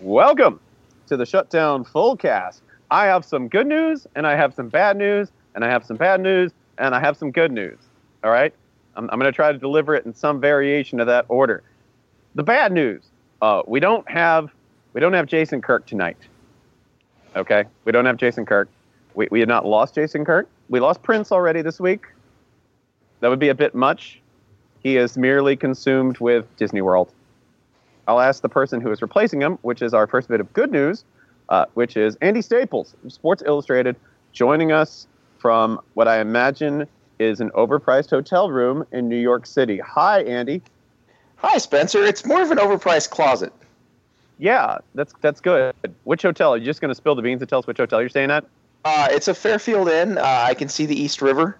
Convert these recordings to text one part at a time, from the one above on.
Welcome to the Shutdown Fullcast. I have some good news, and I have some bad news, and I have some bad news, and I have some good news. All right? I'm, I'm going to try to deliver it in some variation of that order. The bad news: uh, we don't have we don't have Jason Kirk tonight. Okay, we don't have Jason Kirk. We we have not lost Jason Kirk. We lost Prince already this week. That would be a bit much. He is merely consumed with Disney World. I'll ask the person who is replacing him, which is our first bit of good news, uh, which is Andy Staples, Sports Illustrated, joining us from what I imagine is an overpriced hotel room in New York City. Hi, Andy. Hi, Spencer. It's more of an overpriced closet. Yeah, that's that's good. Which hotel? Are you just going to spill the beans and tell us which hotel you're staying at? Uh, it's a Fairfield Inn. Uh, I can see the East River.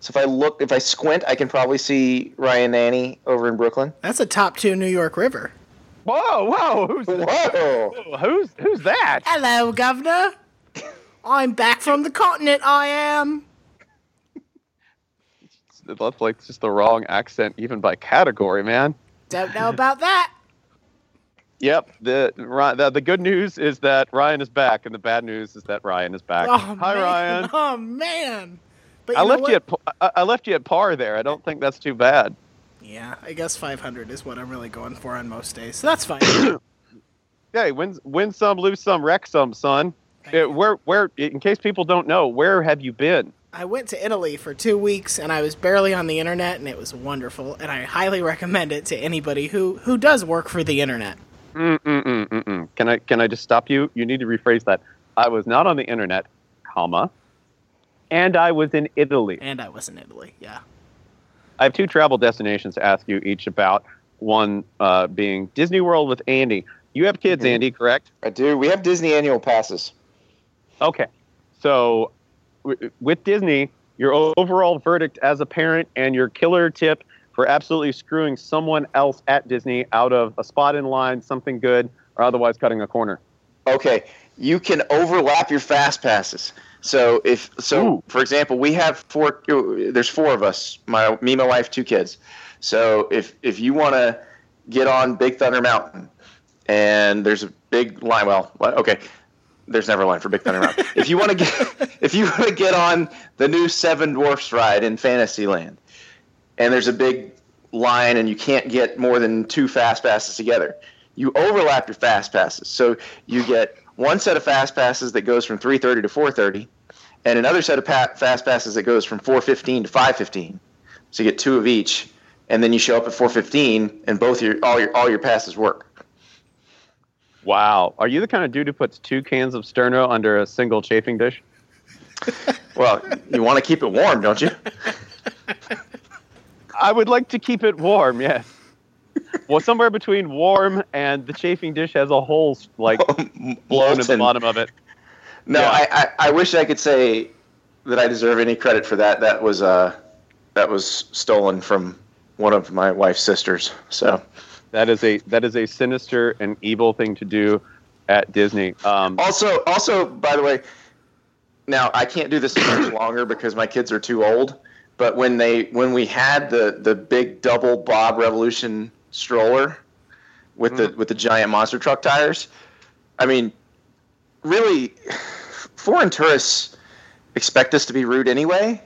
So if I look, if I squint, I can probably see Ryan Nanni over in Brooklyn. That's a top two New York River. Whoa, whoa, who's Whoa! who's who's that? Hello, Governor. I'm back from the continent. I am. That's like just the wrong accent, even by category, man. Don't know about that. Yep. The, the the good news is that Ryan is back, and the bad news is that Ryan is back. Oh, Hi, man. Ryan. Oh man. But I left what? you at I I left you at par there. I don't think that's too bad. Yeah, I guess 500 is what I'm really going for on most days. So that's fine. Hey, win win some, lose some, wreck some, son. Uh, where where in case people don't know, where have you been? I went to Italy for two weeks and I was barely on the internet and it was wonderful and I highly recommend it to anybody who who does work for the internet. Mm mm mm mm mm. Can I can I just stop you? You need to rephrase that. I was not on the internet, comma, and I was in Italy. And I was in Italy. Yeah. I have two travel destinations to ask you each about. One uh, being Disney World with Andy. You have kids, Mhm. Andy, correct? I do. We have Disney annual passes. Okay. So, w- with Disney, your overall verdict as a parent and your killer tip for absolutely screwing someone else at Disney out of a spot in line, something good, or otherwise cutting a corner. Okay, you can overlap your fast passes. So if so, Ooh. for example, we have four. There's four of us. My me, my wife, two kids. So if if you want to get on Big Thunder Mountain, and there's a big line. Well, okay, there's never a line for Big Thunder Mountain. if you want to get if you want to get on the new Seven Dwarfs ride in Fantasyland, and there's a big line, and you can't get more than two fast passes together, you overlap your fast passes. So you get one set of fast passes that goes from 3:30 to 4:30, and another set of pa- fast passes that goes from 4:15 to 5:15. So you get two of each, and then you show up at 4:15, and both your all your all your passes work. Wow. Are you the kind of dude who puts two cans of Sterno under a single chafing dish? Well, you want to keep it warm, don't you? I would like to keep it warm, yes. Well, somewhere between warm and the chafing dish has a hole like blown at the bottom of it. No, Yeah. I, I, I wish I could say that I deserve any credit for that. That was uh, that was stolen from one of my wife's sisters. So That is a that is a sinister and evil thing to do at Disney. Um, also, also by the way, now I can't do this much longer because my kids are too old. But when they when we had the the big double Bob Revolution stroller with the mm-hmm. with the giant monster truck tires, I mean, really, foreign tourists expect us to be rude anyway.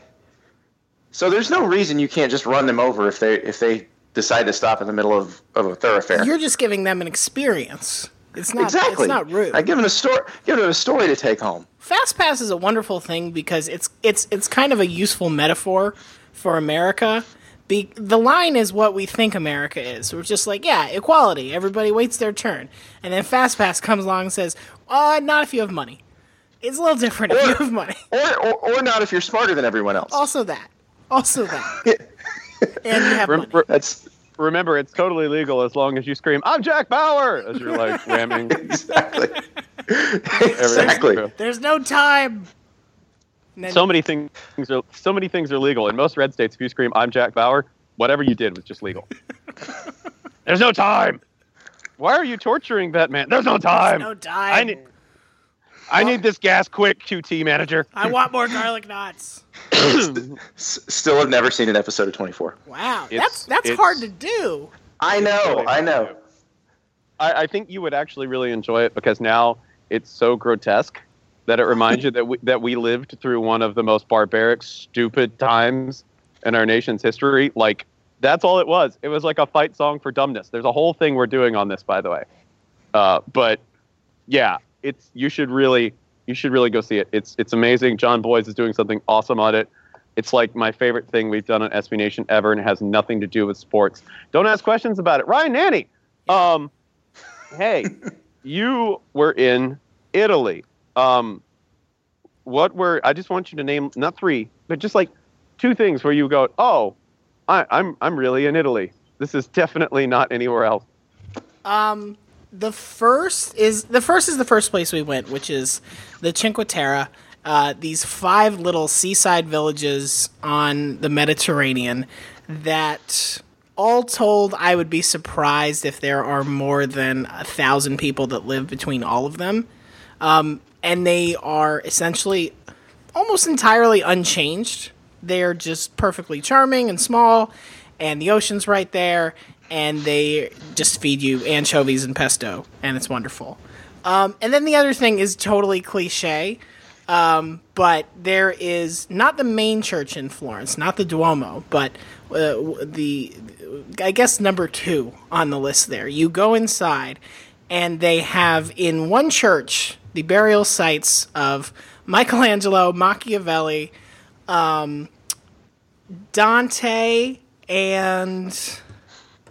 So there's no reason you can't just run them over if they if they decide to stop in the middle of, of a thoroughfare. You're just giving them an experience. It's not exactly. it's not rude. I give them a story. Give them a story to take home. Fast Pass is a wonderful thing because it's it's it's kind of a useful metaphor for America. Be, the line is what we think America is. We're just like, yeah, equality. Everybody waits their turn, and then Fast Pass comes along and says, "Uh, not if you have money." It's a little different if you have money. Or, or or not if you're smarter than everyone else. Also that. Also that. and you have rem- money. re- That's remember, it's totally legal as long as you scream, "I'm Jack Bauer!" as you're like ramming. exactly exactly. through. There's no time. And then- So many things are so many things are legal in most red states. If you scream, "I'm Jack Bauer," whatever you did was just legal. There's no time. Why are you torturing that man? There's no time. no time. I need. I need this gas quick, QT manager. I want more garlic knots. Still have never seen an episode of 24. Wow, It's- that's that's it's- hard to do. I know. I know. I, I think you would actually really enjoy it because now it's so grotesque that it reminds you that we, that we lived through one of the most barbaric, stupid times in our nation's history. Like that's all it was. It was like a fight song for dumbness. There's a whole thing we're doing on this, by the way. Uh, but yeah, it's you should really you should really go see it. It's it's amazing. Jon Bois is doing something awesome on it. It's like my favorite thing we've done on SB Nation ever, and it has nothing to do with sports. Don't ask questions about it. Ryan Nanni, um, hey, you were in Italy. Um, what were I just want you to name not three, but just like two things where you go, oh, I, I'm I'm really in Italy. This is definitely not anywhere else. Um, the first is the first is the first place we went, which is the Cinque Terre. Uh, these five little seaside villages on the Mediterranean that all told, I would be surprised if there are more than a thousand people that live between all of them. Um, and they are essentially almost entirely unchanged. They're just perfectly charming and small, and the ocean's right there, and they just feed you anchovies and pesto, and it's wonderful. Um, and then the other thing is totally cliche, um, but there is not the main church in Florence, not the Duomo, but uh, the I guess number two on the list. There, you go inside, and they have in one church the burial sites of Michelangelo, Machiavelli, um, Dante, and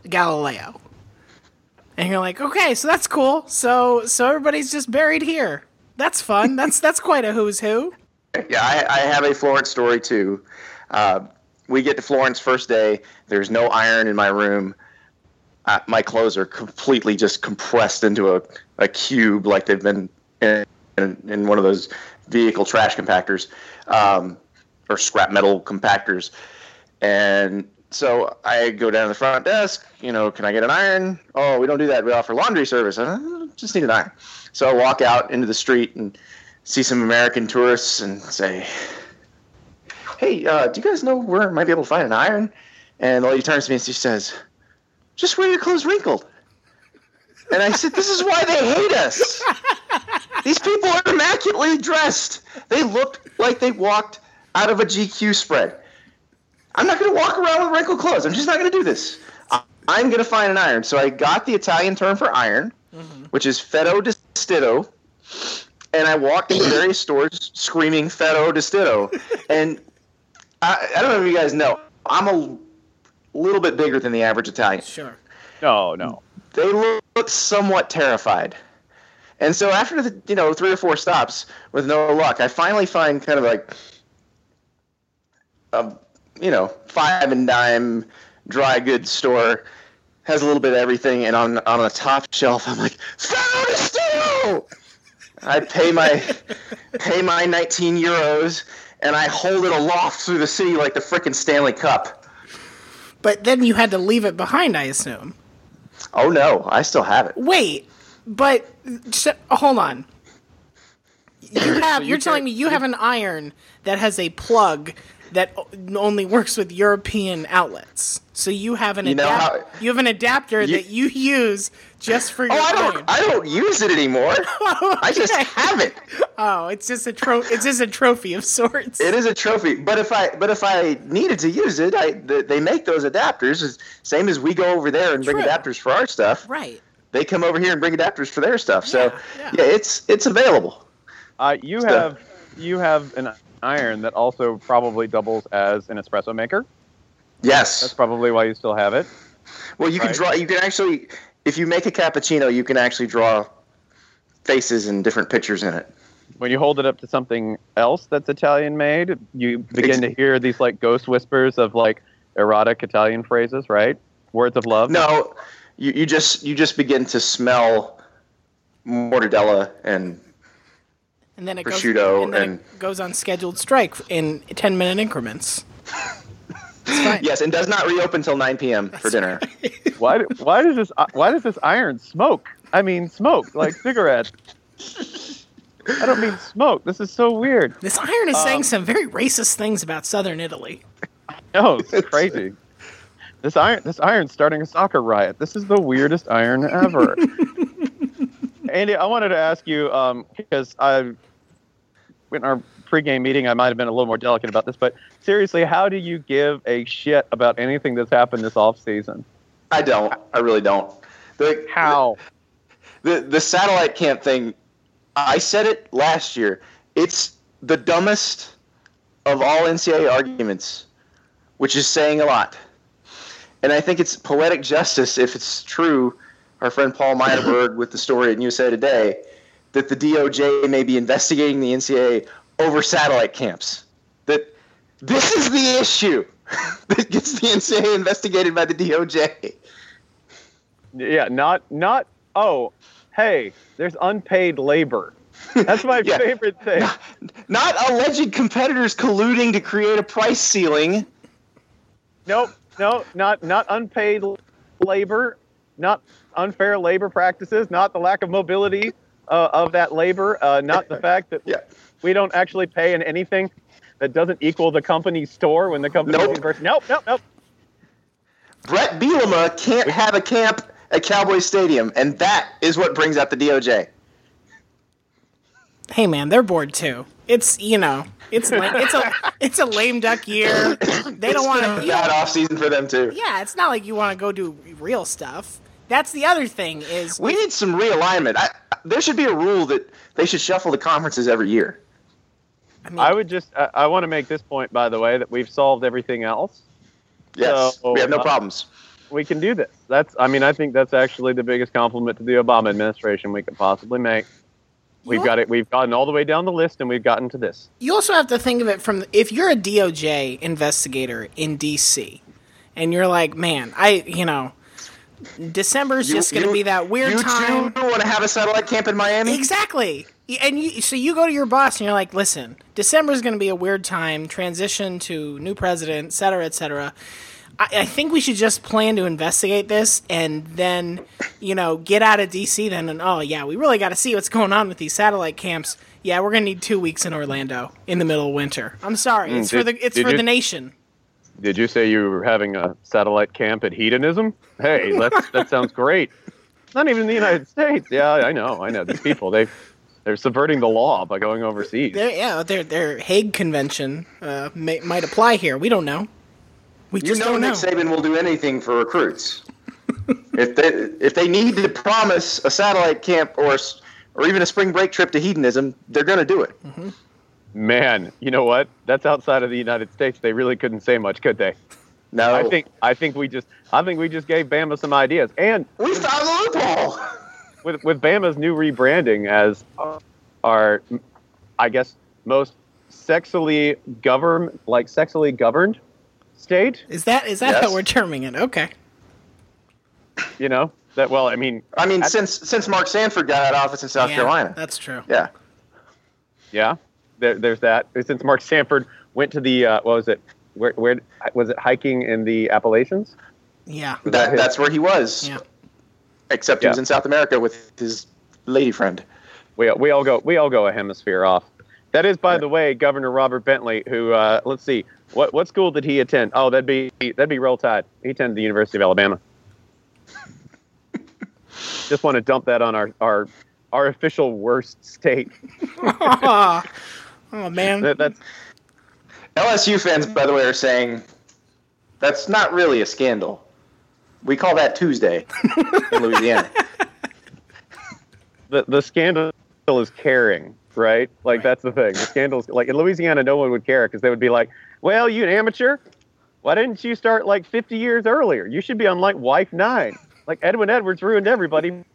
Galileo. And you're like, okay, so that's cool. So so everybody's just buried here. That's fun. That's that's quite a who's who. Yeah, I, I have a Florence story too. Uh, we get to Florence first day. There's no iron in my room. Uh, my clothes are completely just compressed into a, a cube, like they've been in, in, one of those vehicle trash compactors um, or scrap metal compactors. And so I go down to the front desk. You know, can I get an iron? Oh, we don't do that. We offer laundry service. I just need an iron. So I walk out into the street and see some American tourists and say, "Hey, uh, do you guys know where I might be able to find an iron?" And the lady turns to me and she says, "Just wear your clothes wrinkled." And I said, "This is why they hate us. These people are immaculately dressed. They look like they walked out of a GQ spread." I'm not going to walk around with wrinkled clothes. I'm just not going to do this. I'm going to find an iron. So I got the Italian term for iron, mm-hmm. which is fetto di and I walked into various stores screaming fetto di And I, I, don't know if you guys know, I'm a little bit bigger than the average Italian. Sure. No, no. They look somewhat terrified. And so after the you know three or four stops with no luck, I finally find kind of like a you know, five and dime dry goods store has a little bit of everything, and on on the top shelf, I'm like, Ferro Steel! I pay my pay my 19 euros, and I hold it aloft through the city like the frickin' Stanley Cup. But then you had to leave it behind, I assume. Oh no, I still have it. Wait, but sh- hold on. You have. so you are telling me you have an iron that has a plug that only works with European outlets. So you have an you, adap- how, you have an adapter you, that you use just for oh, your. Oh, I don't. I don't use it anymore. okay. Oh, I just have it. Oh, it's just a tro- It's just a trophy of sorts. It is a trophy, but if I but if I needed to use it, I they make those adapters. Same as we go over there and True. bring adapters for our stuff. Right. They come over here and bring adapters for their stuff. So yeah, yeah. yeah it's it's available. Uh, you have you have an iron that also probably doubles as an espresso maker. Yes. That's probably why you still have it. Well, you right? can draw. You can actually, if you make a cappuccino, you can actually draw faces and different pictures in it. When you hold it up to something else that's Italian made, you begin it's, to hear these like ghost whispers of like erotic Italian phrases, right? Words of love. No, you, you just you just begin to smell mortadella and and then it prosciutto goes, and, then and it goes on scheduled strike in 10 minute increments. yes, and does not reopen until 9 p.m. That's for dinner. Right. why, why does this why does this iron smoke? I mean, smoke like cigarettes. I don't mean smoke. This is so weird. This iron is um, saying some very racist things about Southern Italy. No, it's crazy. This iron, this iron's starting a soccer riot. This is the weirdest iron ever. Andy, I wanted to ask you um, because I, in our pregame meeting, I might have been a little more delicate about this, but seriously, how do you give a shit about anything that's happened this off season? I don't. I really don't. The, How? the the satellite camp thing i said it last year it's the dumbest of all ncaa arguments which is saying a lot and i think it's poetic justice if it's true our friend paul myerberg with the story at usa today that the doj may be investigating the ncaa over satellite camps that this is the issue that gets the ncaa investigated by the doj Yeah, not not. Oh, hey, there's unpaid labor. That's my Yeah. favorite thing. not alleged competitors colluding to create a price ceiling Nope, no, not not unpaid labor, not unfair labor practices, not the lack of mobility uh, of that labor, uh, not the fact that Yeah. we don't actually pay in anything that doesn't equal the company's store when the company Nope. university. Nope, nope, nope. Brett Bielema can't have a camp at Cowboy Stadium, and that is what brings out the DOJ. Hey man, they're bored too. It's you know, it's like it's a it's a lame duck year. They don't want to. Bad off season for them too. Yeah, it's not like you want to go do real stuff. That's the other thing is We need some realignment. I, there should be a rule that they should shuffle the conferences every year. I mean, I would just, I, I want to make this point, by the way, that we've solved everything else. Yes, So, we have no uh, problems. We can do this. That's, I mean, I think that's actually the biggest compliment to the Obama administration we could possibly make. We've got it. We've gotten all the way down the list, and we've gotten to this. you also have to think of it from if you're a DOJ investigator in DC, and you're like, man, I you know, December's You- just going to be that weird time. you time. too want to have a satellite camp in Miami? Exactly. And you, so you go to your boss and you're like, listen, December is going to be a weird time, transition to new president, et cetera, et cetera. I, I think we should just plan to investigate this and then, you know, get out of DC then. And oh, yeah, we really got to see what's going on with these satellite camps. Yeah, we're going to need two weeks in Orlando in the middle of winter. I'm sorry. It's for the it's for you- the nation. Did you say you were having a satellite camp at hedonism? Hey, that's, that sounds great. Not even in the United States. Yeah, I know. I know. These people, they, they're subverting the law by going overseas. Their, yeah, their their Hague Convention uh, may, might apply here. We don't know. We You know don't know. Nick Saban will do anything for recruits. if they if they need to promise a satellite camp or or even a spring break trip to hedonism, they're going to do it. Mm-hmm. Man, you know what? That's outside of the United States. They really couldn't say much, could they? No, I think I think we just I think we just gave Bama some ideas. And we found the loophole. with with Bama's new rebranding as our, I guess, most sexually governed, like sexually governed state. Is that is that Yes. how we're terming it? Okay. You know that. Well, I mean, I mean, I- since since Mark Sanford got out of office in South Yeah, Carolina, That's true. yeah, yeah. There, there's that. Since Mark Sanford went to the uh, what was it? Where where was it? Hiking in the Appalachians. Yeah. Was that, that's where he was. Yeah. Except he Yeah. was in South America with his lady friend. we we all go we all go a hemisphere off. That is, by the way, Governor Robert Bentley, who uh, let's see, what what school did he attend? Oh, that'd be that'd be Roll Tide. He attended the University of Alabama. Just want to dump that on our our our official worst state. oh man. That, that's LSU fans, by the way, are saying that's not really a scandal. We call that Tuesday in Louisiana. the the scandal is caring, right? Like Right. that's the thing. The scandals, like in Louisiana, no one would care because they would be like, "Well, you an amateur? Why didn't you start like 50 years earlier? You should be on like Wife Nine. Like Edwin Edwards ruined everybody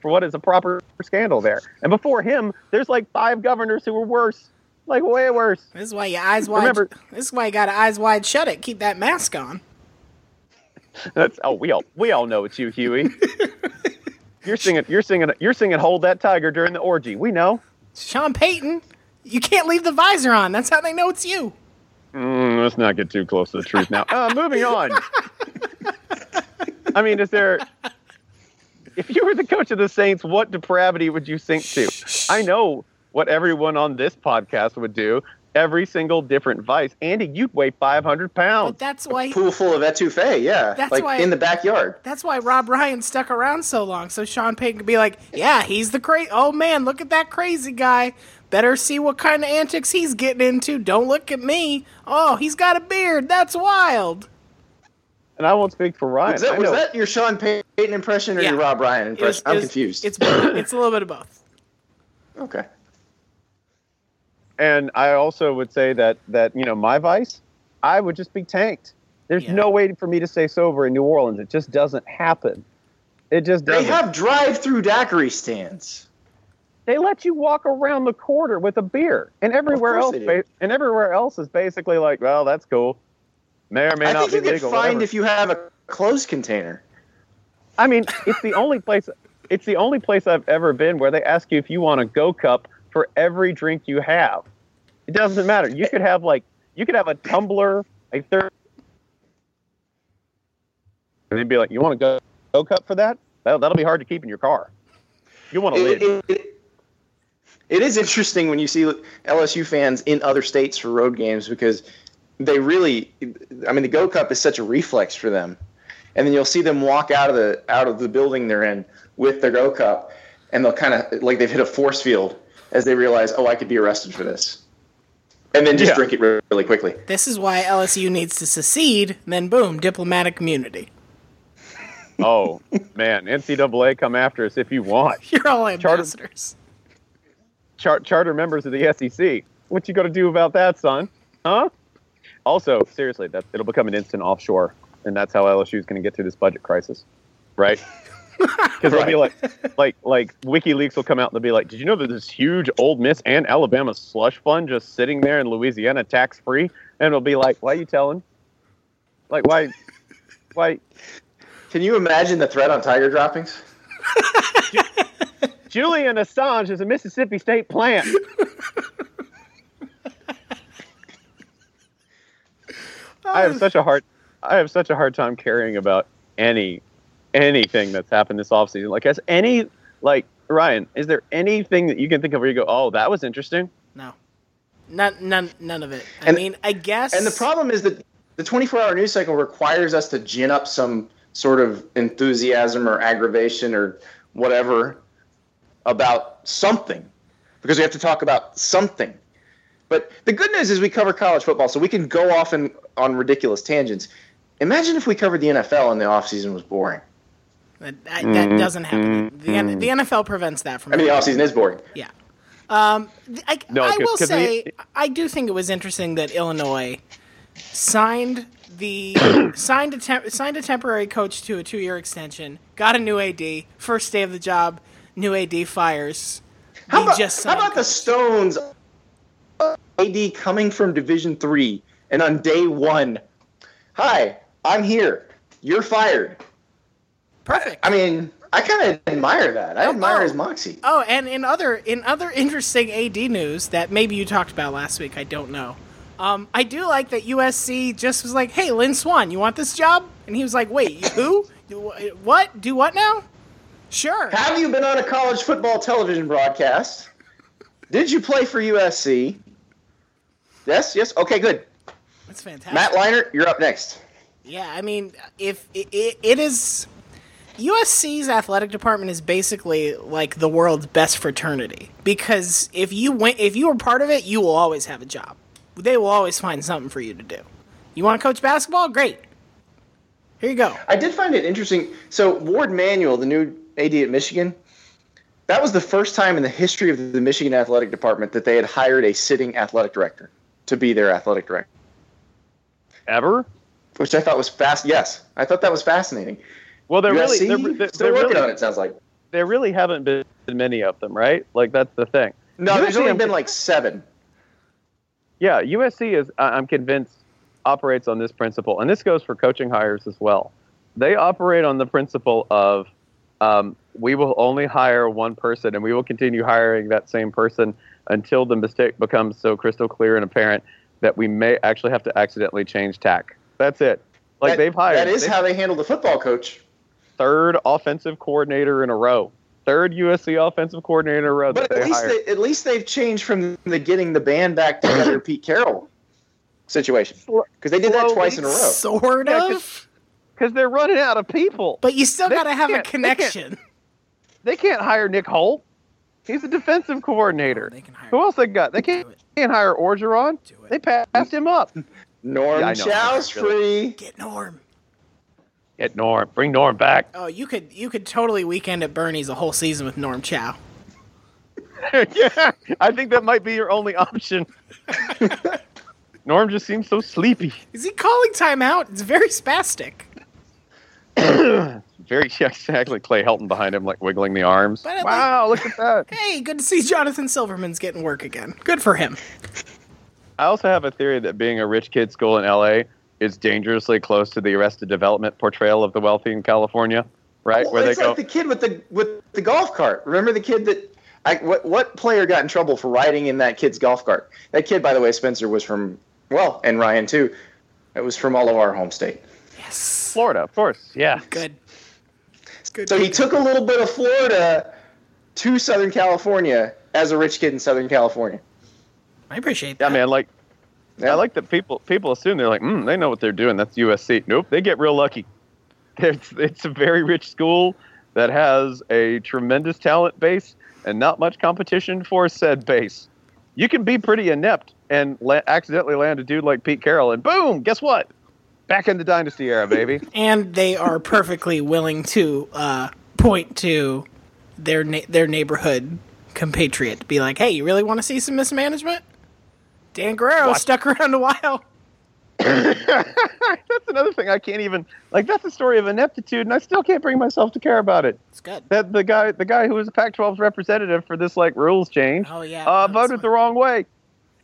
for what is a proper scandal there. And before him, there's like five governors who were worse, like way worse. This is why your eyes wide. Remember- this is why you got to eyes wide shut. It. Keep that mask on. That's oh, we all we all know it's you, Huey. You're singing, you're singing, you're singing "Hold That Tiger" during the orgy. We know. Sean Payton. You can't leave the visor on. That's how they know it's you. Mm, let's not get too close to the truth now. Uh, moving on. I mean, is there? If you were the coach of the Saints, what depravity would you sink to? I know what everyone on this podcast would do. every single different vice. Andy, you'd weigh 500 pounds. But that's why Pool full of etouffee, yeah, That's like why- in the backyard. that's why Rob Ryan stuck around so long, so Sean Payton could be like, "Yeah, he's the crazy. Oh man, look at that crazy guy. Better see what kind of antics he's getting into. Don't look at me. Oh, he's got a beard. That's wild." and I won't speak for Ryan. Was that, was that your Sean Payton impression or Yeah. your Rob Ryan It was- impression? I'm was- confused. It's it's a little bit of both. okay. and I also would say that that you know my vice, I would just be tanked. There's Yeah. no way for me to stay sober in New Orleans. It just doesn't happen. It just They doesn't. They have drive-through daiquiri stands. They let you walk around the quarter with a beer, and everywhere else, ba- and everywhere else is basically like, well, that's cool. May or may I not think you be get legal. fined if you have a closed container. I mean, it's the only place. It's the only place I've ever been where they ask you if you want a go cup for every drink you have. It doesn't matter. You could have like you could have a tumbler, a third. And they'd be like, "You want a go, go cup for that? That'll, that'll be hard to keep in your car. You want to live." it, it, it is interesting when you see LSU fans in other states for road games because they really, I mean, the Go Cup is such a reflex for them, and then you'll see them walk out of the out of the building they're in with their Go Cup, and they'll kind of like they've hit a force field as they realize, oh, I could be arrested for this, and then just Yeah. drink it re- really quickly. This is why LSU needs to secede. Then boom, diplomatic immunity. oh man, NCAA come after us if you want. You're all Charter- ambassadors. Char- charter members of the SEC. What you going to do about that, son? Huh? Also, seriously, that it'll become an instant offshore, and that's how LSU is going to get through this budget crisis, right? Because they'll be like, like, like WikiLeaks will come out and they'll be like, "Did you know that this huge Ole Miss and Alabama slush fund just sitting there in Louisiana tax free?" And it'll be like, "Why are you telling? Like, why, why?" Can you imagine the threat on tiger droppings? Julian Assange is a Mississippi State plant. I have such a hard I have such a hard time caring about any anything that's happened this offseason. Like has any like Ryan, is there anything that you can think of where you go, "Oh, that was interesting?" No, none, none, none of it. I And- mean, I guess. And the problem is that the 24 hour news cycle requires us to gin up some sort of enthusiasm or aggravation or whatever about something because we have to talk about something. But the good news is we cover college football, so we can go off and, on ridiculous tangents. Imagine if we covered the NFL and the offseason was boring. that, that, that doesn't happen. The, N- the NFL prevents that from. I mean, the happening. offseason is boring. Yeah. Um, I, No, I 'cause- will 'cause say, the- I do think it was interesting that Illinois signed the signed a temp, signed a temporary coach to a two year extension, got a new AD, first day of the job, new AD fires. How about, how about the. Stones AD coming from Division Three and on day one, hi, I'm here. You're fired. perfect? I mean, I kind of admire that. I Oh, admire oh. his moxie. Oh, and in other in other interesting AD news that maybe you talked about last week, I don't know. Um, I do like that USC just was like, "Hey, Lynn Swann, you want this job?" And he was like, "Wait, who? What? Do what now?" Sure. Have you been on a college football television broadcast? Did you play for USC? Yes, yes. Okay, good. That's fantastic. Matt Leinart, you're up next. Yeah, I mean, if it, it, it is USC's athletic department is basically like the world's best fraternity because if you went, if you were part of it, you will always have a job. They will always find something for you to do. You want to coach basketball? Great. Here you go. I did find it interesting. So Warde Manuel, the new AD at Michigan, that was the first time in the history of the Michigan athletic department that they had hired a sitting athletic director to be their athletic director, Ever? which I thought was fast. Yes, I thought that was fascinating. Well, really USC, there, still there working really on it. Sounds like. there really haven't been many of them, right? Like that's the thing. No, there's only been like seven. Yeah, USC is. I'm convinced operates on this principle, and this goes for coaching hires as well. They operate on the principle of um, we will only hire one person, and we will continue hiring that same person until the mistake becomes so crystal clear and apparent that we may actually have to accidentally change tack. That's it. Like That- they've hired. That is how they handle the football coach. third offensive coordinator in a row. third USC offensive coordinator in a row that But at they least hired. they, at least they've changed from the getting the band back together Pete Carroll situation because they did that twice in a row. Sort Yeah, of. Because they're running out of people. But you still got to have a can't- they can't- connection. They can't hire Nick Holt. He's a defensive coordinator. They can hire. Who else they got? They can't, can't hire Orgeron. Do it. They passed him up. Norm Yeah, Chow's free. Get Norm. Get Norm. Bring Norm back. Oh, you could you could totally weekend at Bernie's a whole season with Norm Chow. yeah, I think that might be your only option. Norm just seems so sleepy. Is he calling timeout? It's very spastic. Very yeah, exactly. Clay Helton behind him, like wiggling the arms. But I like- wow, look at that. Hey, good to see Jonathan Silverman's getting work again. Good for him. I also have a theory that being a rich kid school in LA is dangerously close to the Arrested Development portrayal of the wealthy in California, right? Well, Where they it's go, like the kid with the with the golf cart. Remember the kid that I, what what player got in trouble for riding in that kid's golf cart? That kid, by the way, Spencer was from well, and Ryan too. It was from all of our home state. Yes. Florida, of course. Yeah. Good. Good. So he took a little bit of Florida to Southern California as a rich kid in Southern California. I appreciate that. Yeah, that. man. Like, Yeah. I like that people people assume they're like, mm, they know what they're doing. That's USC. Nope, they get real lucky. It's it's a very rich school that has a tremendous talent base and not much competition for said base. You can be pretty inept and la- accidentally land a dude like Pete Carroll, and boom, guess what? Back in the dynasty era, baby. and they are perfectly willing to uh, point to their na- their neighborhood compatriot. To be like, hey, you really want to see some mismanagement? Dan Guerrero What? stuck around a while. that's another thing I can't even like. That's a story of ineptitude, and I still can't bring myself to care about it. It's good. That the guy, the guy who was the Pac-12's representative for this like rules change, Oh yeah. uh, voted the wrong way.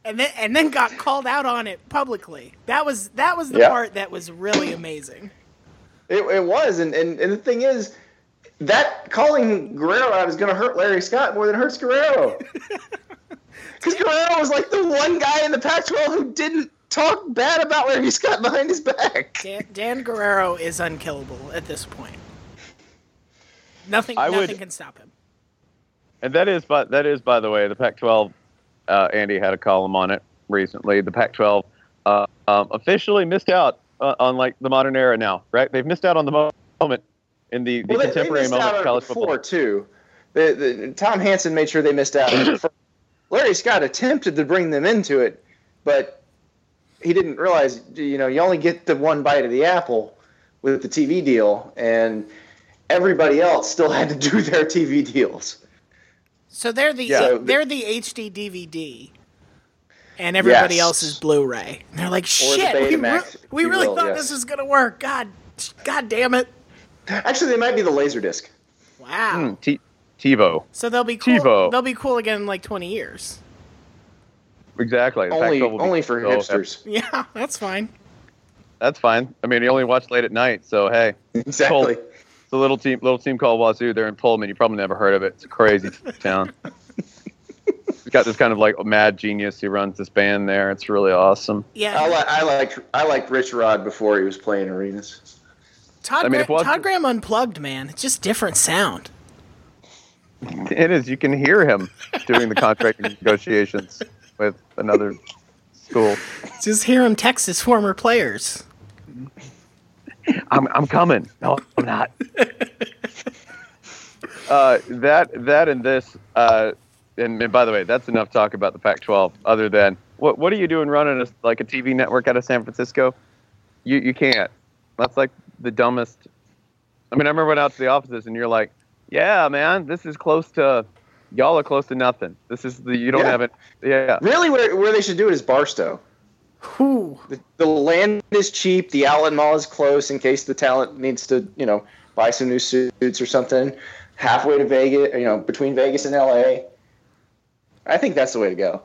And then and then got called out on it publicly. That was that was the Yeah. part that was really amazing. It, it was, and, and and the thing is, that calling Guerrero out is going to hurt Larry Scott more than it hurts Guerrero. Because Guerrero was like the one guy in the Pac-12 who didn't talk bad about Larry Scott behind his back. Dan, Dan Guerrero is unkillable at this point. Nothing I nothing would- can stop him. And that is, but that is, by the way, the Pac-12. Uh, Andy had a column on it recently. The Pac-12 uh, um, officially missed out uh, on like the modern era now, right? They've missed out on the moment in the, the Well, they, they contemporary missed moment of college before football. too. The, the, Tom Hansen made sure they missed out. on it first. Larry Scott attempted to bring them into it, but he didn't realize. You know, you only get the one bite of the apple with the TV deal, and everybody else still had to do their TV deals. So they're the Yeah. So- they're the HD DVD, and everybody Yes. else is Blu-ray. And they're like, the shit, we, re- we really will, thought yes. this was gonna work. God, God damn it! Actually, they might be the Laserdisc. Wow. Mm, T- TiVo, So they'll be cool. TiVo. They'll be cool again in like twenty years. exactly. The Only, Pac-12 be- only for so, hipsters. Yeah, that's fine. That's fine. I mean, you only watch late at night, so hey, Exactly. it's a little team, little team called Wazoo. They're in Pullman. You probably never heard of it. It's a crazy town. We've got this kind of like mad genius who runs this band there. It's really awesome. Yeah, I like I liked I liked Rich Rod before he was playing arenas. Todd, I mean, Gra- Todd Graham unplugged, man. It's just different sound. It is. You can hear him doing the contract negotiations with another school. Just hear him text his former players. I'm, I'm coming. No, I'm not. uh, that that and this. Uh, and, and by the way, that's enough talk about the Pac-12. Other than what what are you doing running a, like a TV network out of San Francisco? You you can't. That's like the dumbest. I mean, I remember went out to the offices and you're like, yeah, man, this is close to. Y'all are close to nothing. This is the you don't Yeah. have it. Yeah. Really, where, where they should do it is Barstow. Whew. The, the land is cheap. The outlet mall is close in case the talent needs to, you know, buy some new suits or something. Halfway to Vegas, you know, between Vegas and LA. I think that's the way to go.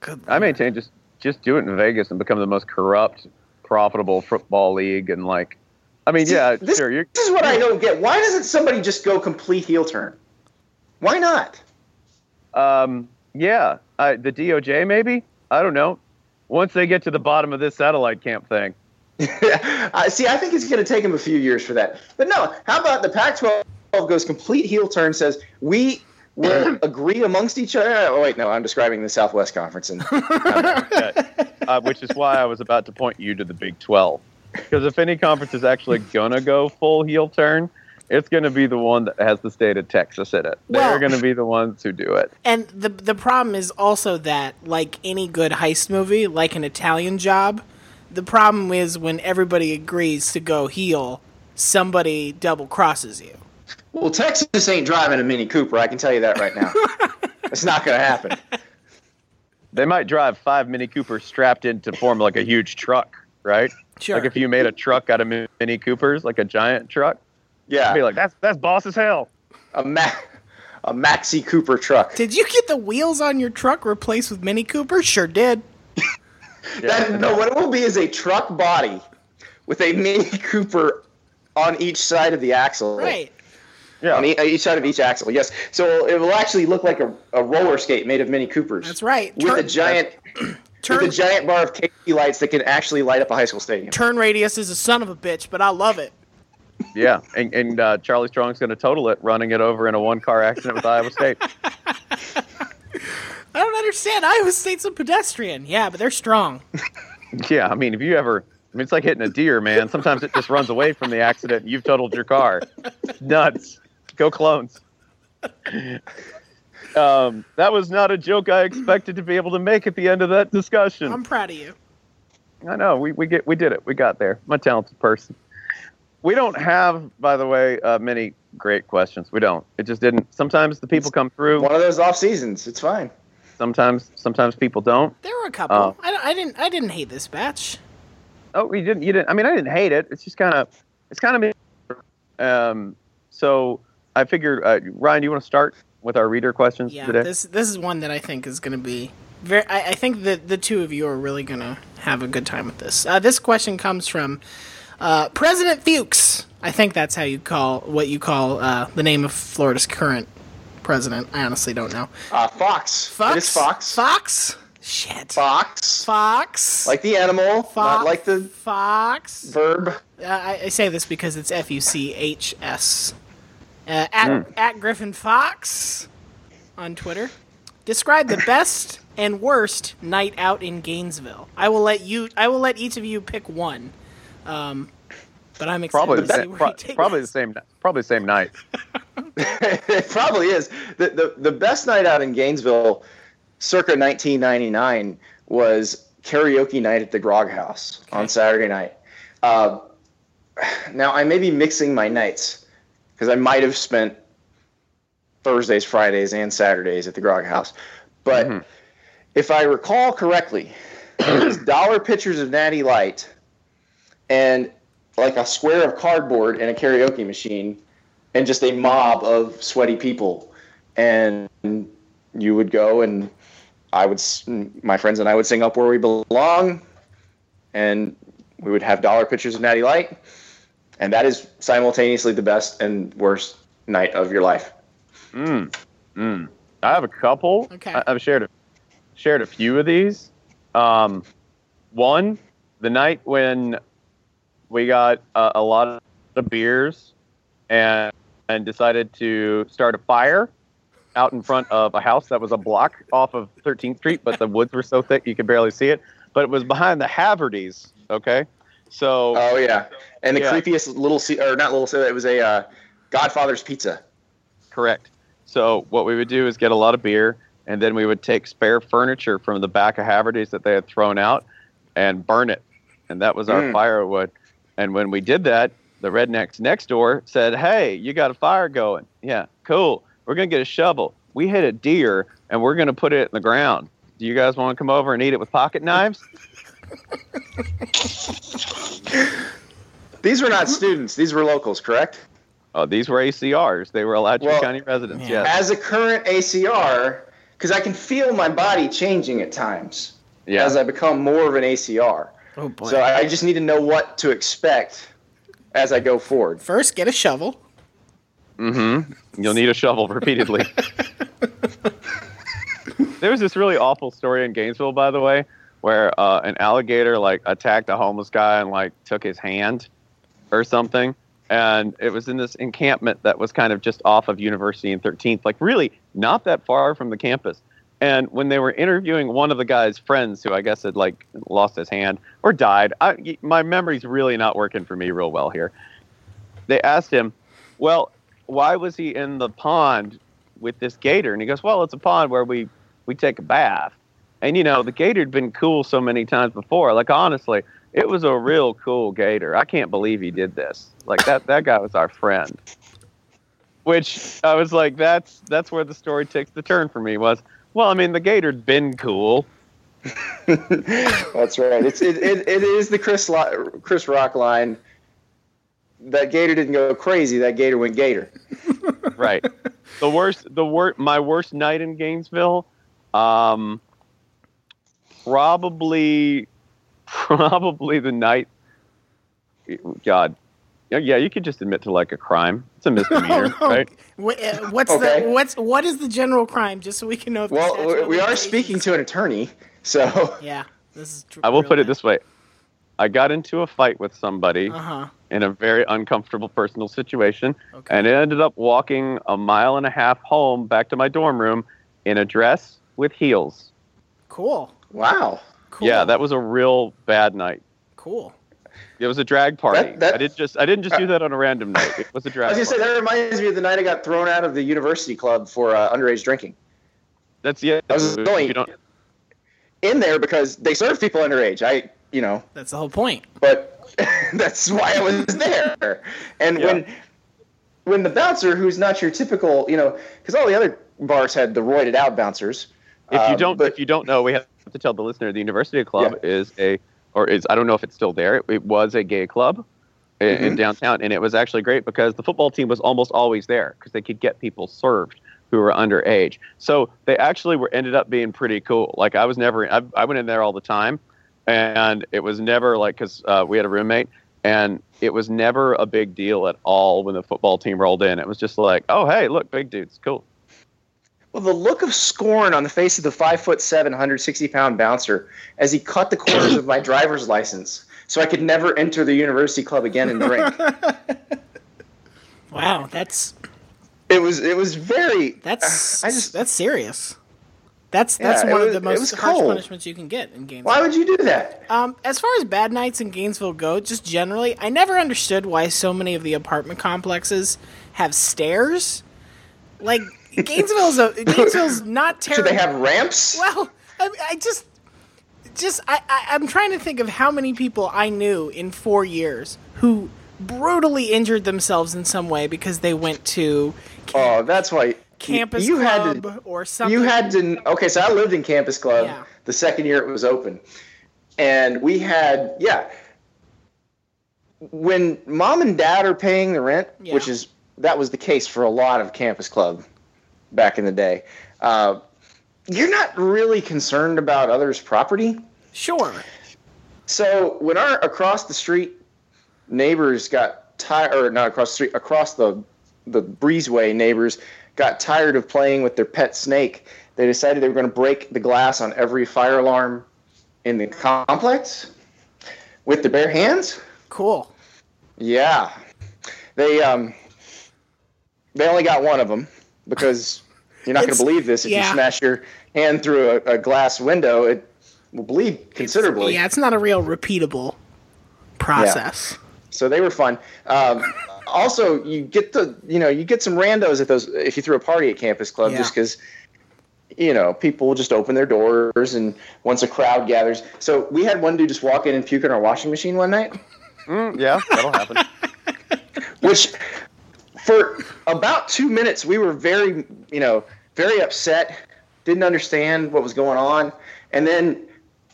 Good I maintain just just do it in Vegas and become the most corrupt, profitable football league and like, I mean, See, yeah, this, sure. You're, this is what I don't get. Why doesn't somebody just go complete heel turn? Why not? um, yeah, I, the DOJ maybe. I don't know. Once they get to the bottom of this satellite camp thing, I see. I think it's going to take them a few years for that. But no, how about the Pac-12 goes complete heel turn, says we will agree amongst each other. Oh wait, no, I'm describing the Southwest Conference, and uh, which is why I was about to point you to the Big 12. Because if any conference is actually going to go full heel turn, it's going to be the one that has the state of Texas in it. They're Well- going to be the ones who do it. And the the problem is also that, like any good heist movie, like an Italian job, the problem is when everybody agrees to go heel, somebody double crosses you. well, Texas ain't driving a Mini Cooper. I can tell you that right now. it's not going to happen. They might drive five Mini Coopers strapped in to form like a huge truck, right? Sure. Like if you made a truck out of Mini Coopers, like a giant truck, Yeah, I'd be like, that's that's boss as hell. a Ma- a Maxi Cooper truck. Did you get the wheels on your truck replaced with Mini Cooper? Sure did. That, no, what it will be is a truck body with a Mini Cooper on each side of the axle. Right. Yeah. On e- uh, each side of each axle, yes. So it will actually look like a, a roller skate made of Mini Coopers. That's right. With Turn- a giant, Turn, with a giant bar of KP lights that can actually light up a high school stadium. turn radius is a son of a bitch, but I love it. Yeah, and, and uh, Charlie Strong's going to total it, running it over in a one-car accident with Iowa State. I don't understand. Iowa State's a pedestrian. Yeah, but they're strong. Yeah, I mean, if you ever, I mean, it's like hitting a deer, man. Sometimes it just runs away from the accident, and you've totaled your car. Nuts. Go clones. Um, that was not a joke I expected to be able to make at the end of that discussion. I'm proud of you. I know we, we get we did it. We got there. I'm a talented person. We don't have, by the way, uh, many great questions. We don't. It just didn't. Sometimes the people come through. One of those off seasons. It's fine. Sometimes sometimes people don't. There were a couple. Oh. I, I didn't. I didn't hate this batch. Oh, you didn't. You didn't. I mean, I didn't hate it. It's just kind of. It's kind of. Um. So I figured, uh, Ryan, do you want to start with our reader questions Yeah, today? this this is one that I think is going to be very. I, I think that the two of you are really going to have a good time with this. Uh, this question comes from uh, President Fuchs. I think that's how you call what you call uh, the name of Florida's current president. I honestly don't know. Uh, Fox. Fox. It is Fox. Fox. Shit. Fox. Fox. Like the animal, Fox. not like the Fox. verb. Uh, I, I say this because it's F U C H S. Uh, at, at Griffin Fox on Twitter. Describe the best and worst night out in Gainesville. I will let you. I will let each of you pick one. Um, but I'm excited probably to the see same, where pro- you take probably the same. Probably the same night. it probably is. The, the the best night out in Gainesville, circa 1999, was karaoke night at the Grog House on Saturday night. Uh, now I may be mixing my nights because I might have spent Thursdays, Fridays, and Saturdays at the Grog House, but if I recall correctly, it was dollar pitchers of Natty Light and like a square of cardboard and a karaoke machine and just a mob of sweaty people and you would go and i would my friends and i would sing up where we belong and we would have dollar pictures of natty light and that is simultaneously the best and worst night of your life Mm. Mm. I have a couple. Okay. I, I've shared a, shared a few of these. Um, one, the night when we got uh, a lot of beers and and decided to start a fire out in front of a house that was a block off of 13th Street, but the woods were so thick you could barely see it. But it was behind the Haverty's. Okay, so oh yeah and the Yeah. creepiest little C- or not little C- it was a uh, godfather's pizza Correct. So what we would do is get a lot of beer, and then we would take spare furniture from the back of Haverty's that they had thrown out, and burn it, and that was our Mm. firewood. And when we did that, the rednecks next door said, "Hey, you got a fire going? Yeah, cool. We're gonna get a shovel. We hit a deer, and we're gonna put it in the ground. Do you guys want to come over and eat it with pocket knives?" these were not students these were locals correct Oh, these were ACRs. They were Alachua Well, County residents. yeah. Yes. as a current acr because i can feel my body changing at times Yeah. as i become more of an acr Oh boy. So I I just need to know what to expect as I go forward. First, get a shovel. Mm-hmm. You'll need a shovel repeatedly. there was this really awful story in Gainesville, by the way, where uh, an alligator like attacked a homeless guy and like took his hand or something. and it was in this encampment that was kind of just off of University and 13th, like really not that far from the campus. And when they were interviewing one of the guy's friends, who I guess had like lost his hand or died, I, my memory's really not working for me real well here. They asked him, "Well, why was he in the pond with this gator?" And he goes, "Well, it's a pond where we we take a bath." And you know, the gator had been cool so many times before. Like honestly, it was a real cool gator. I can't believe he did this. Like that that guy was our friend. Which I was like, that's that's where the story takes the turn for me. Was well, I mean, the gator'd been cool. That's right. It's it, it, it is the Chris Lo- Chris Rock line. That gator didn't go crazy. That gator went gator. right. The worst, the worst, my worst night in Gainesville, um, probably, probably the night. God, yeah, yeah, you could just admit to like a crime. It's a misdemeanor, Oh, no. right? Wha- uh, What's Okay. the what's what is the general crime? Just so we can know. If Well, statute we- are speaking to an attorney, so Yeah, this is. Tr- I will put it this way: I got into a fight with somebody Uh huh. in a very uncomfortable personal situation, Okay. and it ended up walking a mile and a half home back to my dorm room in a dress with heels. Cool. wow. Cool. Yeah, that was a real bad night. cool. It was a drag party. That- that- I didn't just I didn't just do that on a random night. It was a drag. was gonna say party. that reminds me of the night I got thrown out of the university club for uh, underage drinking. That's yeah. I was if only- you don't- In there because they serve people underage. I, you know, That's the whole point. but that's why I was there. And Yeah. when when the bouncer, who's not your typical, you know, because all the other bars had the roided out bouncers. if you um, don't but if you don't know, we have to tell the listener the University Club is a or is I don't know if it's still there. It, it was a gay club in Mhm. downtown, and it was actually great because the football team was almost always there because they could get people served who were underage. So they actually were ended up being pretty cool. Like I was never I, I went in there all the time, and it was never like because uh, we had a roommate. And it was never a big deal at all when the football team rolled in. It was just like, oh, hey, look, big dudes, cool. Well, the look of scorn on the face of the five foot seven, 160 pound bouncer as he cut the corners of my driver's license so I could never enter the university club again and drink. Wow, that's it was it was very that's I just that's serious. That's that's Yeah, one was- of the most harsh cold. punishments you can get in Gainesville. why would you do that? Um, as far as bad nights in Gainesville go, just generally, I never understood why so many of the apartment complexes have stairs. Like Gainesville's a Gainesville's not terrible. they have ramps? Well, I, I just, just I, I, I'm trying to think of how many people I knew in four years who brutally injured themselves in some way because they went to Oh, that's why campus you club had to or something. you had to okay so i lived in campus club Yeah. the second year it was open and we had yeah when mom and dad are paying the rent Yeah. which is that was the case for a lot of campus club back in the day uh, you're not really concerned about others property sure. so when our across the street neighbors got tired, or not across the street, across the the breezeway neighbors got tired of playing with their pet snake, they decided they were going to break the glass on every fire alarm in the complex with their bare hands. Cool. Yeah, they um they only got one of them because you're not going to believe this if yeah. you smash your hand through a, a glass window, it will bleed considerably. Yeah, it's not a real repeatable process. so they were fun. Um, also, you get the you know you get some randos at those if you throw a party at campus club Yeah. just because you know people just open their doors and once a crowd gathers. So we had one dude just walk in and puke in our washing machine one night, Mm, yeah, that'll happen. which for about two minutes we were very you know very upset, didn't understand what was going on, and then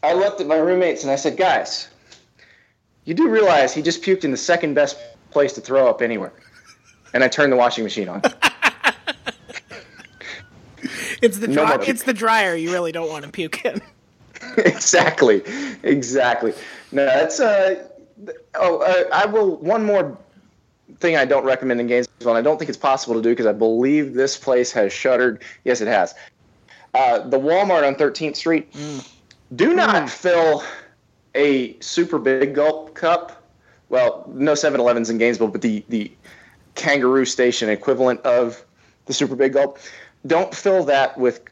I looked at my roommates and I said, guys. You do realize he just puked in the second best place to throw up anywhere. And I turned the washing machine on. It's the dry, it's the dryer you really don't want to puke in. exactly, exactly. No, that's uh. Oh, uh, I will. One more thing I don't recommend in Gainesville, and I don't think it's possible to do because I believe this place has shuttered. Yes, it has. Uh, the Walmart on 13th Street. Do not fill a super big gulp cup well, no 7-Elevens in Gainesville, but the the Kangaroo Station equivalent of the Super Big Gulp. Don't fill that with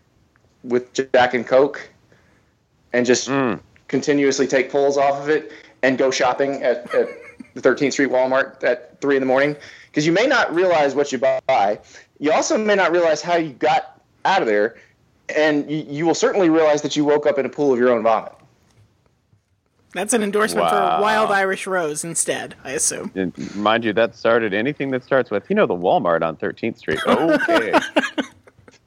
with Jack and Coke, and just Mm. continuously take pulls off of it and go shopping at, at the 13th Street Walmart at three in the morning because you may not realize what you buy. You also may not realize how you got out of there, and you, you will certainly realize that you woke up in a pool of your own vomit. That's an endorsement Wow. for Wild Irish Rose instead, I assume. And mind you, that started anything that starts with, you know, the Walmart on 13th Street. Okay.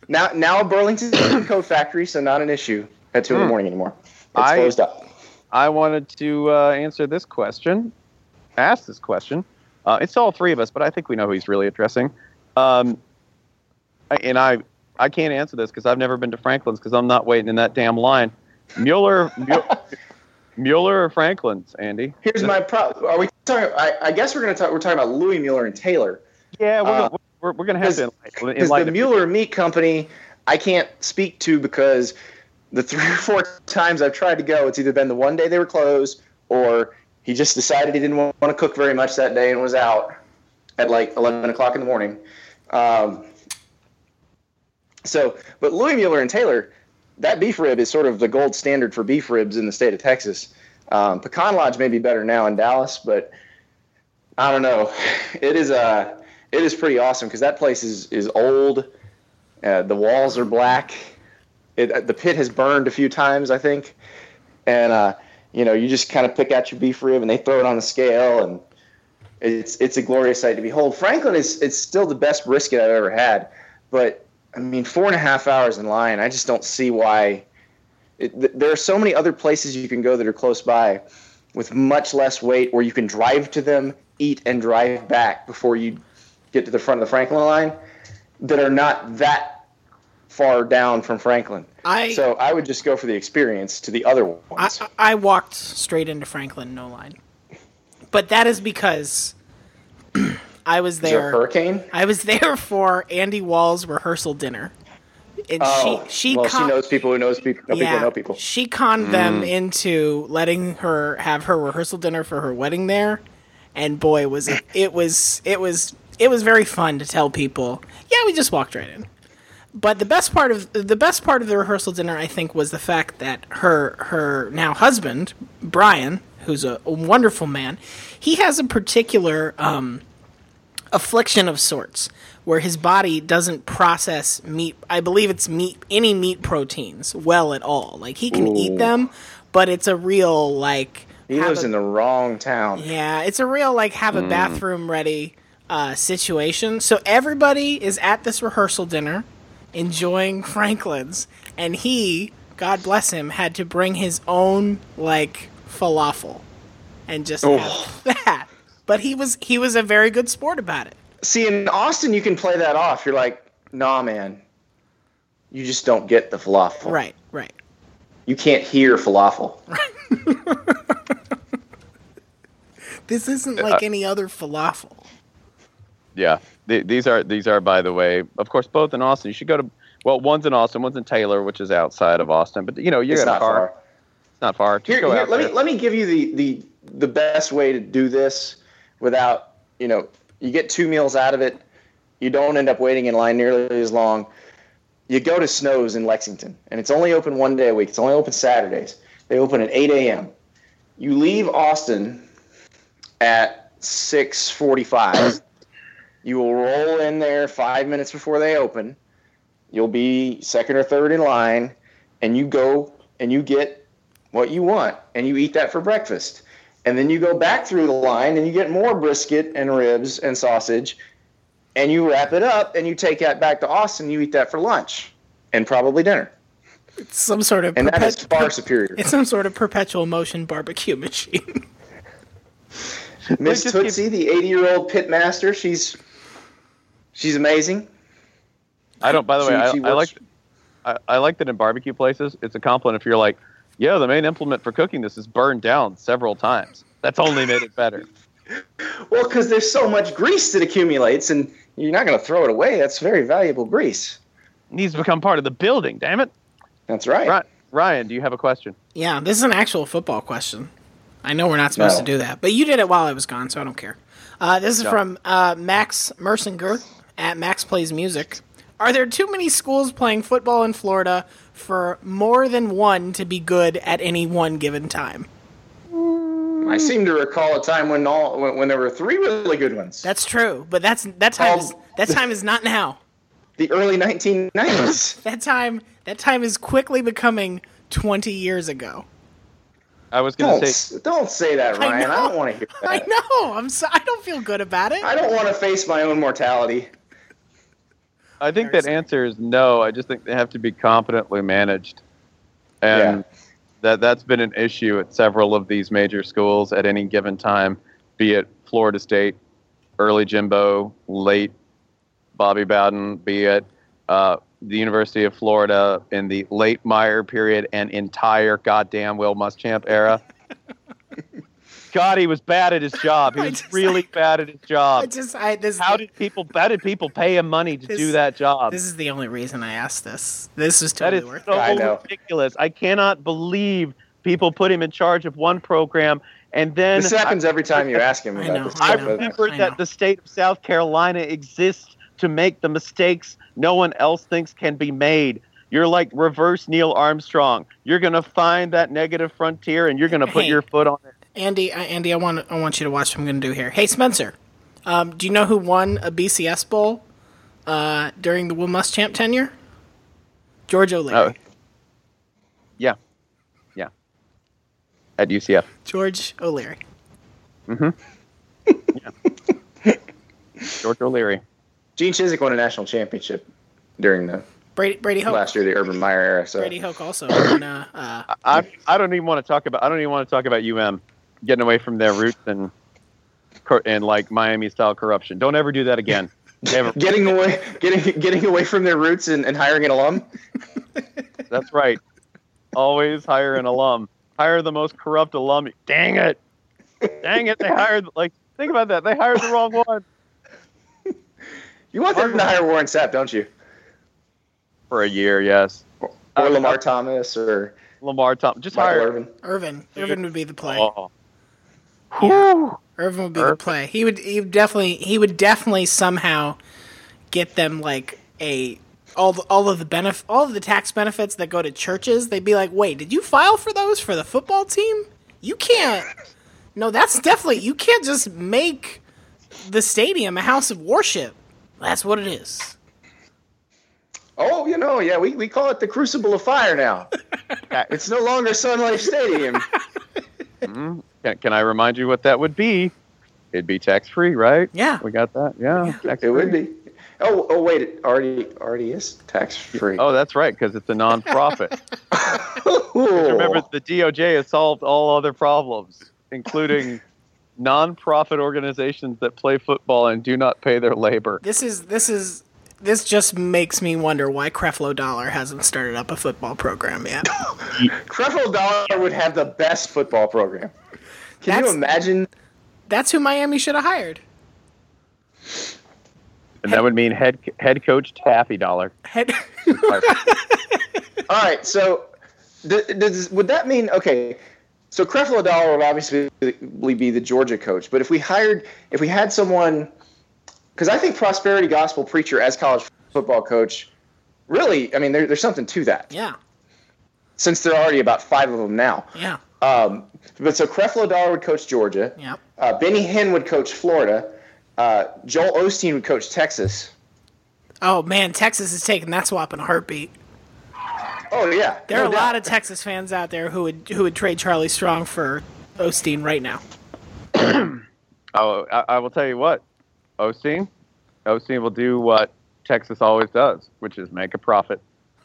Now, now a Burlington Coat Factory, so not an issue at two in the morning anymore. It's I- closed up. I wanted to uh, answer this question, ask this question. Uh, it's all three of us, but I think we know who he's really addressing. Um, I- and I, I can't answer this because I've never been to Franklin's because I'm not waiting in that damn line. Mueller, Mueller or Franklin's, Andy? Here's my problem. Are we talking? I, I guess we're going to talk. We're talking about Louis Mueller and Taylor. Yeah, we're, Uh, gonna, we're, we're going to have to Because the Mueller Meat Company, I can't speak to because the three or four times I've tried to go, it's either been the one day they were closed or he just decided he didn't want to cook very much that day and was out at like 11 o'clock in the morning. Um, so, but Louis Mueller and Taylor, that beef rib is sort of the gold standard for beef ribs in the state of Texas. Um, Pecan Lodge may be better now in Dallas, but I don't know. It is uh, it is pretty awesome because that place is is old. Uh, the walls are black. It, the pit has burned a few times, I think, and uh, you know you just kind of pick out your beef rib and they throw it on the scale, and it's it's a glorious sight to behold. Franklin is it's still the best brisket I've ever had, but I mean four and a half hours in line. I just don't see why. It, th- there are so many other places you can go that are close by with much less weight where you can drive to them, eat, and drive back before you get to the front of the Franklin line that are not that far down from Franklin. I So I would just go for the experience to the other I, ones. I walked straight into Franklin, no line. But that is because I was Is there a there. hurricane? I was there for Andy Wall's rehearsal dinner, and Oh, she she well, con- she knows people who knows people. Know people who know people. She conned them hmm. into letting her have her rehearsal dinner for her wedding there, and boy was it it was it was it was very fun to tell people. Yeah, we just walked right in. But the best part of the best part of the rehearsal dinner, I think, was the fact that her her now husband Brian, who's a, a wonderful man, he has a particular um, affliction of sorts where his body doesn't process meat i believe it's meat any meat proteins well at all. Like he can eat them but it's a real like He lives a- in the wrong town. yeah it's a real like have a bathroom ready uh, situation. So everybody is at this rehearsal dinner enjoying franklin's and he god bless him had to bring his own like falafel and just Oh. have that but he was he was a very good sport about it See, in Austin, you can play that off. You're like, nah, man. You just don't get the falafel. right right You can't hear falafel. This isn't like any other falafel. Yeah, Th- these are these are by the way, of course, both in Austin. You should go to well, one's in Austin, one's in Taylor, which is outside of Austin. But you know, you It's got not car. far. It's not far. Just Here, here let there. me let me give you the, the the best way to do this without you know you get two meals out of it. You don't end up waiting in line nearly as long. You go to Snow's in Lexington, and it's only open one day a week. It's only open Saturdays. They open at 8 a.m. You leave Austin at 6:45. You will roll in there five minutes before they open. You'll be second or third in line, and you go and you get what you want, and you eat that for breakfast. And then you go back through the line and you get more brisket and ribs and sausage, and you wrap it up and you take that back to Austin. You eat that for lunch and probably dinner, It's some sort of and that is far per- superior. it's some sort of perpetual motion barbecue machine. Miss just keep- Tootsie, the 80-year-old pit master, she's she's amazing. I don't. By the way, She- I, she I like works- I, I like that in barbecue places. It's a compliment if you're like, yeah, the main implement for cooking this is burned down several times. That's only made it better. Well, because there's so much grease that accumulates, and you're not going to throw it away. That's very valuable grease. It needs to become part of the building. Damn it, That's right. Ryan. Ryan, do you have a question? yeah, this is an actual football question. I know we're not supposed No. to do that, but you did it while I was gone, so I don't care. Uh, this is No. from uh, Max Mersinger at Max Plays Music. Are there too many schools playing football in Florida for more than one to be good at any one given time? I seem to recall a time when all when, when there were three really good ones. That's true, but that's that time Um, is that time is not now. the early 1990s. That time that time is quickly becoming twenty years ago. I was going to say don't say that, Ryan. I, know. don't want to hear that. I know. I'm so I don't feel good about it. I don't want to face my own mortality. I think that answer is no. I just think they have to be competently managed, and Yeah. that that's been an issue at several of these major schools at any given time, be it Florida State, early Jimbo, late Bobby Bowden, be it uh, the University of Florida in the late Meyer period and entire goddamn Will Muschamp era. God, he was bad at his job. He was just- really bad at his job. I just I this How did people? How did people pay him money to This- do that job? this is the only reason I asked this. This is totally is worth so it. I ridiculous. I cannot believe people put him in charge of one program and then This happens every time you ask him I about know, this. I, I remember I that the state of South Carolina exists to make the mistakes no one else thinks can be made. You're like reverse Neil Armstrong. You're gonna find that negative frontier and you're gonna put Hey. your foot on it. Andy, I, Andy, I want I want you to watch what I'm going to do here. Hey, Spencer, um, do you know who won a BCS bowl uh, during the Will Muschamp tenure? George O'Leary. Oh. Yeah, yeah. At UCF. George O'Leary. Mhm. Yeah. George O'Leary. Gene Chizik won a national championship during the Brady Brady Hoke. last year, the Urban Meyer era. So Brady Hoke also won. Uh, uh, I I don't even want to talk about I don't even want to talk about UM getting away from their roots and and like Miami style corruption. Don't ever do that again. Never. getting away, getting getting away from their roots and, and hiring an alum. That's right. Always hire an alum. Hire the most corrupt alum. Dang it. Dang it. They hired like think about that. They hired the wrong one You want them to hire Warren Sapp, don't you? for a year. Yes. Or Uh, Lamar Thomas or Lamar Thomas. Just Michael hire. Irvin. Irvin. Irvin would be the play. Oh. Whew. Irvin would be the play. He would. He would definitely. He would definitely somehow get them like a all the, all of the benef- all of the tax benefits that go to churches. They'd be like, "Wait, did you file for those for the football team? You can't. No, that's definitely you can't just make the stadium a house of worship. That's what it is. Oh, you know, yeah, we, we call it the Crucible of Fire now. it's no longer Sun Life Stadium. Mm-hmm. Can, can I remind you what that would be? It'd be tax free, right? Yeah. We got that. Yeah. It would be. Oh, oh, wait, it already already is tax free. Oh, that's right, because it's a nonprofit. Remember, the DOJ has solved all other problems, including nonprofit organizations that play football and do not pay their labor. This is this is this just makes me wonder why Creflo Dollar hasn't started up a football program yet. Creflo Dollar would have the best football program. Can That's- you imagine? That's who Miami should have hired. And that would mean head head coach Taffy Dollar. Head- All right, so th- does, would that mean okay? So Creflo Dollar would obviously be the Georgia coach, but if we hired, if we had someone, because I think Prosperity Gospel preacher as college football coach, really, I mean, there, there's something to that. yeah, Since there are already about five of them now. yeah, Um, but so Creflo Dollar would coach Georgia. yeah. Uh, Benny Hinn would coach Florida. Uh, Joel Osteen would coach Texas. Oh man, Texas is taking that swap in a heartbeat. Oh yeah, There are a lot of Texas fans out there who would who would trade Charlie Strong for Osteen right now. Oh, I, I will tell you what, Osteen, Osteen will do what Texas always does, which is make a profit.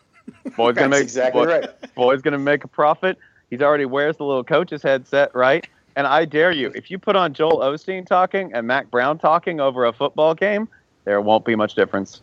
Boy's gonna make exactly boy- right. Boy's gonna make a profit. He's already wears the little coach's headset, right? And I dare you, if you put on Joel Osteen talking and Mack Brown talking over a football game, there won't be much difference.